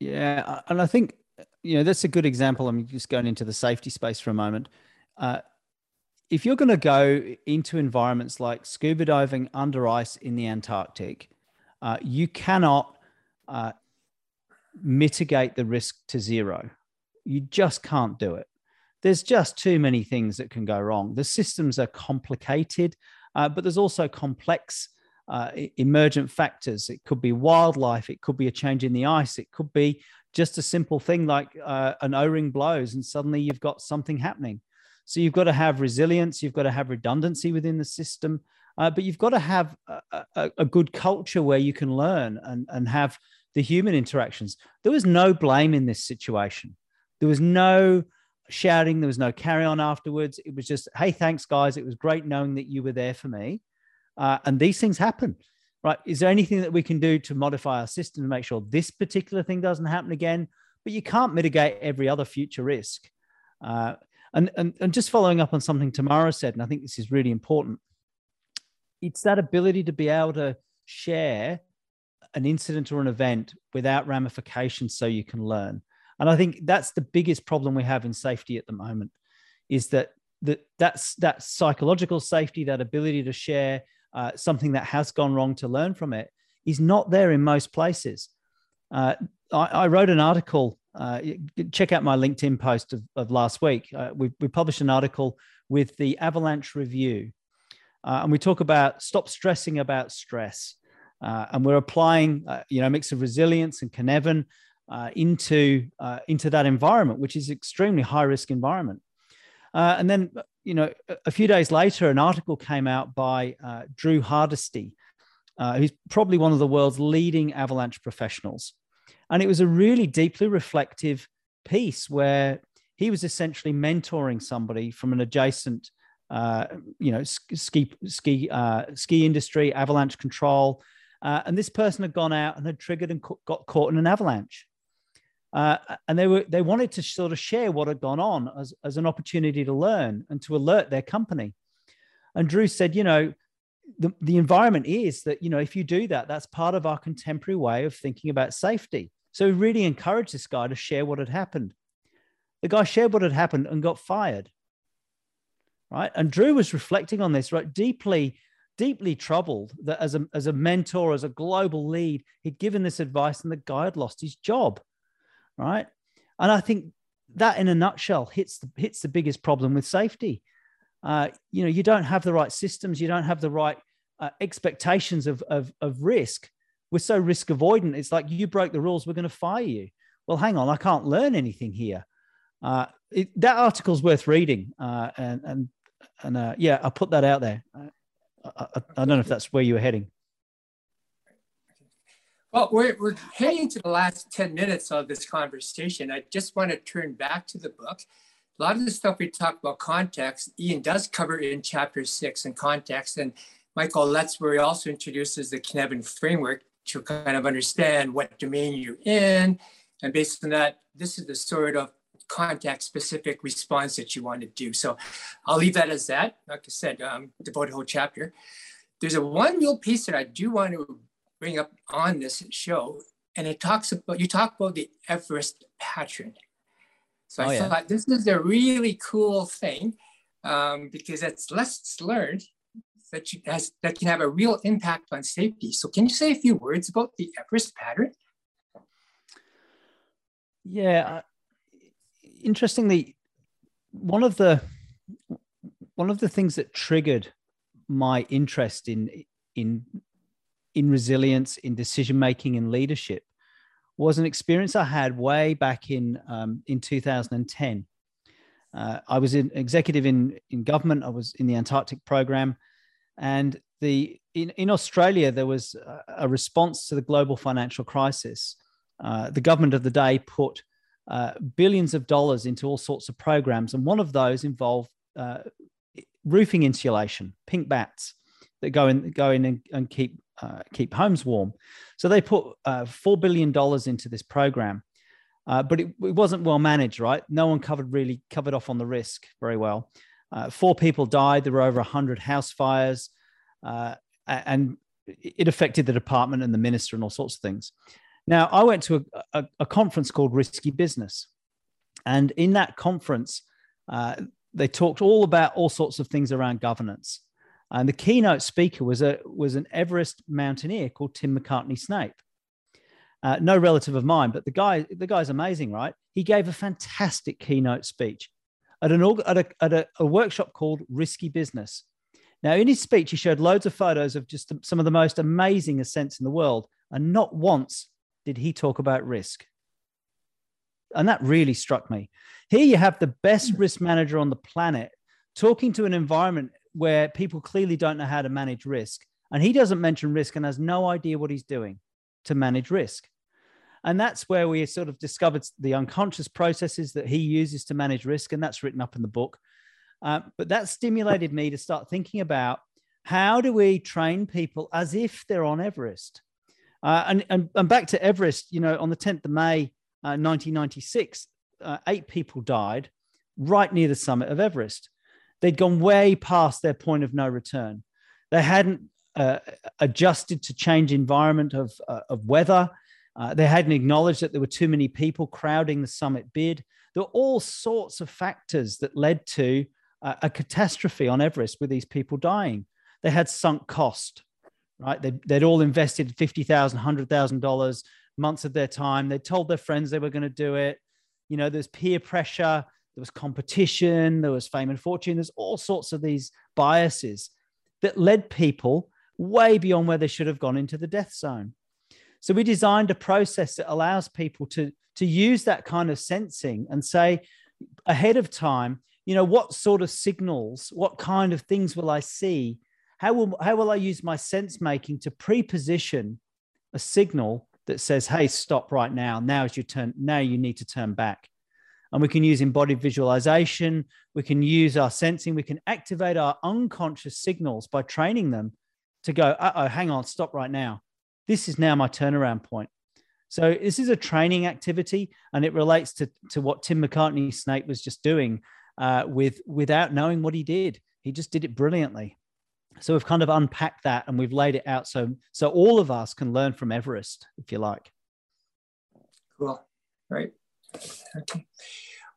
[SPEAKER 1] Yeah, and I think you know that's a good example. I'm just going into the safety space for a moment. Uh, if you're going to go into environments like scuba diving under ice in the Antarctic, uh, you cannot uh, mitigate the risk to zero. You just can't do it. There's just too many things that can go wrong. The systems are complicated, uh, but there's also complex uh, emergent factors. It could be wildlife, it could be a change in the ice, it could be just a simple thing like uh, an O ring blows and suddenly you've got something happening. So you've got to have resilience, you've got to have redundancy within the system, uh, but you've got to have a, a, a, good culture where you can learn and, and have the human interactions. There was no blame in this situation. There was no shouting, there was no carry on afterwards. It was just, hey, thanks, guys. It was great knowing that you were there for me. Uh, and these things happen, right? Is there anything that we can do to modify our system to make sure this particular thing doesn't happen again? But you can't mitigate every other future risk. Uh, and, and, and just following up on something Tamara said, and I think this is really important, it's that ability to be able to share an incident or an event without ramifications so you can learn. And I think that's the biggest problem we have in safety at the moment is that that that's that psychological safety, that ability to share uh, something that has gone wrong to learn from it is not there in most places. Uh, I, I, wrote an article uh, check out my LinkedIn post of, of last week. Uh, we, we published an article with the Avalanche Review, uh, and we talk about stop stressing about stress. And we're applying, you know, a mix of resilience and uh, into into that environment, which is extremely high risk environment. and then, you know, a few days later, an article came out by Drew Hardesty, who's probably one of the world's leading avalanche professionals. And it was a really deeply reflective piece where he was essentially mentoring somebody from an adjacent, uh, you know, ski ski uh, ski industry, avalanche control, uh, and this person had gone out and had triggered and got caught in an avalanche. Uh, and they were they wanted to sort of share what had gone on as, as an opportunity to learn and to alert their company. And Drew said, you know, the, the environment is that you know if you do that, that's part of our contemporary way of thinking about safety. So really encouraged this guy to share what had happened. The guy shared what had happened and got fired. Right. And Drew was reflecting on this, right? Deeply, deeply troubled that as a, as a mentor, as a global lead, he'd given this advice and the guy had lost his job. Right. And I think that in a nutshell hits the, hits the biggest problem with safety. Uh, you know, you don't have the right systems, you don't have the right uh, expectations of, of, of risk we're so risk avoidant. It's like you broke the rules, we're going to fire you. Well, hang on, I can't learn anything here. Uh, it, that article's worth reading, uh, and and and uh, yeah, I'll put that out there. Uh, I, I, I, don't know if that's where you were heading.
[SPEAKER 3] Well, we're, we're heading to the last 10 minutes of this conversation. I just want to turn back to the book. A lot of the stuff we talk about context, Ian does cover in chapter six in context. And Michael, that's where he also introduces the Cynefin framework to kind of understand what domain you're in. And based on that, this is the sort of context specific response that you want to do. So I'll leave that as that. Like I said, um, devote a whole chapter. There's a one real piece that I do want to bring up on this show, and it talks about you talk about the Everest pattern. So oh, I yeah. thought this is a really cool thing um, because it's lessons learned that you, has, that can have a real impact on safety. So can you say a few words about the Everest pattern?
[SPEAKER 1] Yeah, interestingly, one of the one of the things that triggered my interest in in in resilience, in decision making, and leadership was an experience I had way back in um, in 2010. Uh, I was an executive in in government. I was in the Antarctic program, and the in, in Australia there was a, response to the global financial crisis. Uh, the government of the day put uh, billions of dollars into all sorts of programs, and one of those involved uh, roofing insulation, pink bats that go in go in and, and keep uh, keep homes warm. So they put uh, four billion dollars into this program, uh, but it, it, wasn't well managed. Right, no one covered really covered off on the risk very well. Uh, four people died. There were over hundred house fires, and it affected the department and the minister and all sorts of things. Now, I went to a, a, a conference called Risky Business. And in that conference, uh, they talked all about all sorts of things around governance. And the keynote speaker was, a, was an Everest mountaineer called Tim Macartney-Snape. Uh, no relative of mine, but the guy, the guy's amazing, right? He gave a fantastic keynote speech at, an, at, a, at a, a workshop called Risky Business. Now, in his speech, he showed loads of photos of just some of the most amazing ascents in the world, and not once did he talk about risk? And that really struck me. Here you have the best risk manager on the planet talking to an environment where people clearly don't know how to manage risk. And he doesn't mention risk and has no idea what he's doing to manage risk. And that's where we sort of discovered the unconscious processes that he uses to manage risk. And that's written up in the book. Uh, but that stimulated me to start thinking about how do we train people as if they're on Everest? Uh, and, and, and back to Everest, you know, on the 10th of May, uh, 1996, uh, eight people died right near the summit of Everest. They'd gone way past their point of no return. They hadn't uh, adjusted to change environment of, uh, of weather. Uh, they hadn't acknowledged that there were too many people crowding the summit bid. There were all sorts of factors that led to a catastrophe on Everest with these people dying. They had sunk cost right? They'd, they'd all invested $50,000, $100,000 months of their time. They told their friends they were going to do it. You know, there's peer pressure, there was competition, there was fame and fortune. There's all sorts of these biases that led people way beyond where they should have gone into the death zone. So we designed a process that allows people to, to use that kind of sensing and say ahead of time, you know, what sort of signals, what kind of things will I see how will how will I use my sense making to pre-position a signal that says, "Hey, stop right now. Now is your turn. Now you need to turn back." And we can use embodied visualization. We can use our sensing. We can activate our unconscious signals by training them to go, "Uh oh, hang on, stop right now. This is now my turnaround point." So this is a training activity, and it relates to to what Tim Macartney-Snape was just doing uh, with without knowing what he did. He just did it brilliantly so we've kind of unpacked that and we've laid it out so so all of us can learn from everest if you like
[SPEAKER 3] cool right okay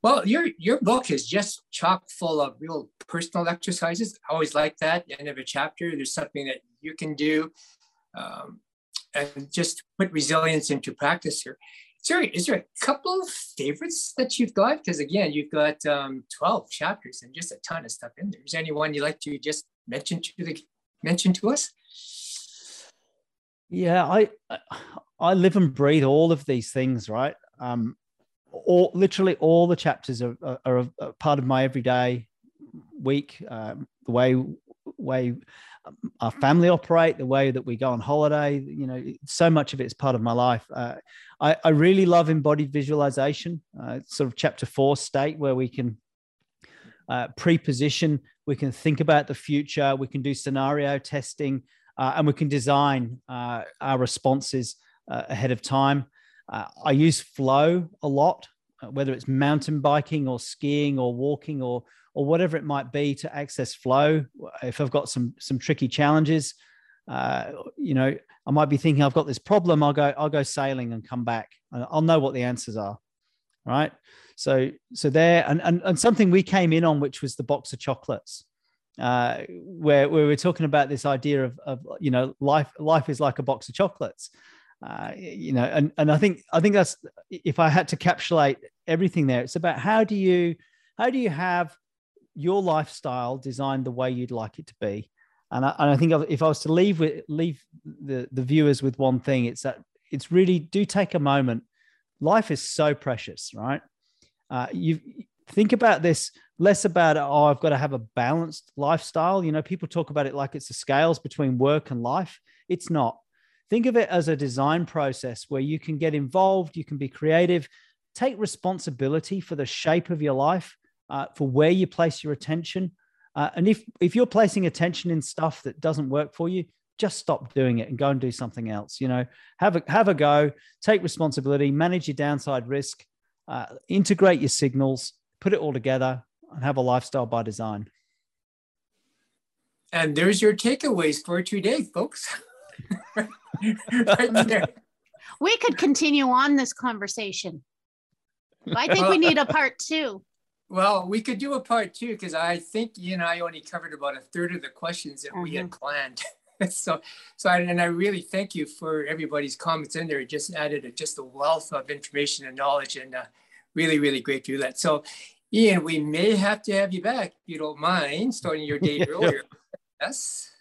[SPEAKER 3] well your your book is just chock full of real personal exercises i always like that end of a chapter there's something that you can do um, and just put resilience into practice here is there, is there a couple of favorites that you've got? Because again, you've got um, 12 chapters and just a ton of stuff in there. Is there anyone you'd like to just mention to the mention to us?
[SPEAKER 1] Yeah, I I live and breathe all of these things, right? Um, all literally all the chapters are, are, are a part of my everyday week. Um, the way way our family operate, the way that we go on holiday. You know, so much of it is part of my life. Uh, I, I, really love embodied visualization, uh, sort of chapter four state where we can uh, pre-position, we can think about the future, we can do scenario testing, uh, and we can design uh, our responses uh, ahead of time. I use flow a lot. uh, whether it's mountain biking or skiing or walking or or whatever it might be to access flow. If I've got some some tricky challenges, uh, you know, I might be thinking I've got this problem. I'll go I'll go sailing and come back. I'll know what the answers are, right? So so there and and, and something we came in on, which was the box of chocolates. Uh, where, where we're talking about this idea of, of you know life life is like a box of chocolates uh, you know and, and i think i think that's if i had to capsulate everything there it's about how do you how do you have your lifestyle designed the way you'd like it to be and I, and I think if I was to leave with leave the, the viewers with one thing, it's that it's really do take a moment. Life is so precious, right? Uh, you think about this less about oh I've got to have a balanced lifestyle. You know, people talk about it like it's the scales between work and life. It's not. Think of it as a design process where you can get involved, you can be creative, take responsibility for the shape of your life, uh, for where you place your attention. Uh, and if if you're placing attention in stuff that doesn't work for you, just stop doing it and go and do something else. You know, have a have a go, take responsibility, manage your downside risk, uh, integrate your signals, put it all together, and have a lifestyle by design.
[SPEAKER 3] And there's your takeaways for today, folks.
[SPEAKER 2] right we could continue on this conversation. I think we need a part two.
[SPEAKER 3] Well, we could do a part two because I think you and I only covered about a third of the questions that mm-hmm. we had mm-hmm. planned. so, so I, and I really thank you for everybody's comments in there. It just added a, just a wealth of information and knowledge, and uh, really, really great to do that. So, Ian, we may have to have you back if you don't mind starting your day earlier. Yes.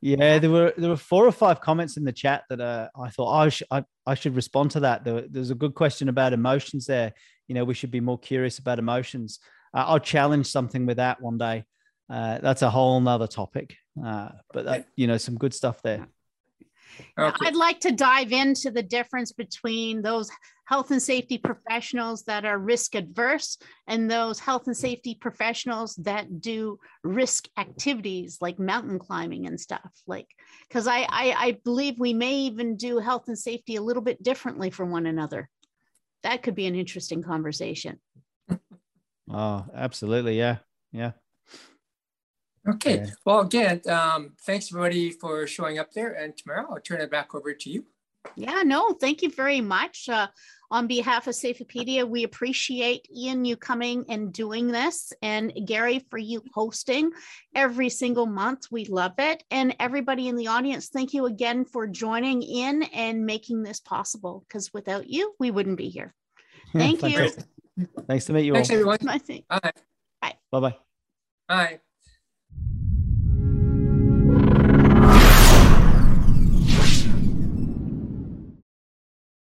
[SPEAKER 1] Yeah, there were there were four or five comments in the chat that uh, I thought oh, I, sh- I, I should respond to that. There, there's a good question about emotions there. You know we should be more curious about emotions. Uh, i'll challenge something with that one day. Uh, that's a whole nother topic. Uh, but that, you know some good stuff there
[SPEAKER 2] okay. i'd like to dive into the difference between those health and safety professionals that are risk adverse and those health and safety professionals that do risk activities like mountain climbing and stuff like because I, I i believe we may even do health and safety a little bit differently for one another that could be an interesting conversation.
[SPEAKER 1] oh, absolutely. Yeah. Yeah.
[SPEAKER 3] Okay. Yeah. Well, again, um, thanks everybody for showing up there. And Tamara, I'll turn it back over to you.
[SPEAKER 2] Yeah, no, thank you very much. Uh, on behalf of Safeopedia, we appreciate Ian you coming and doing this, and Gary for you hosting every single month. We love it, and everybody in the audience, thank you again for joining in and making this possible. Because without you, we wouldn't be here. Thank you.
[SPEAKER 1] Nice to meet you
[SPEAKER 3] Thanks,
[SPEAKER 1] all.
[SPEAKER 3] everyone.
[SPEAKER 2] Bye.
[SPEAKER 3] Bye.
[SPEAKER 1] Bye. Bye.
[SPEAKER 3] Bye.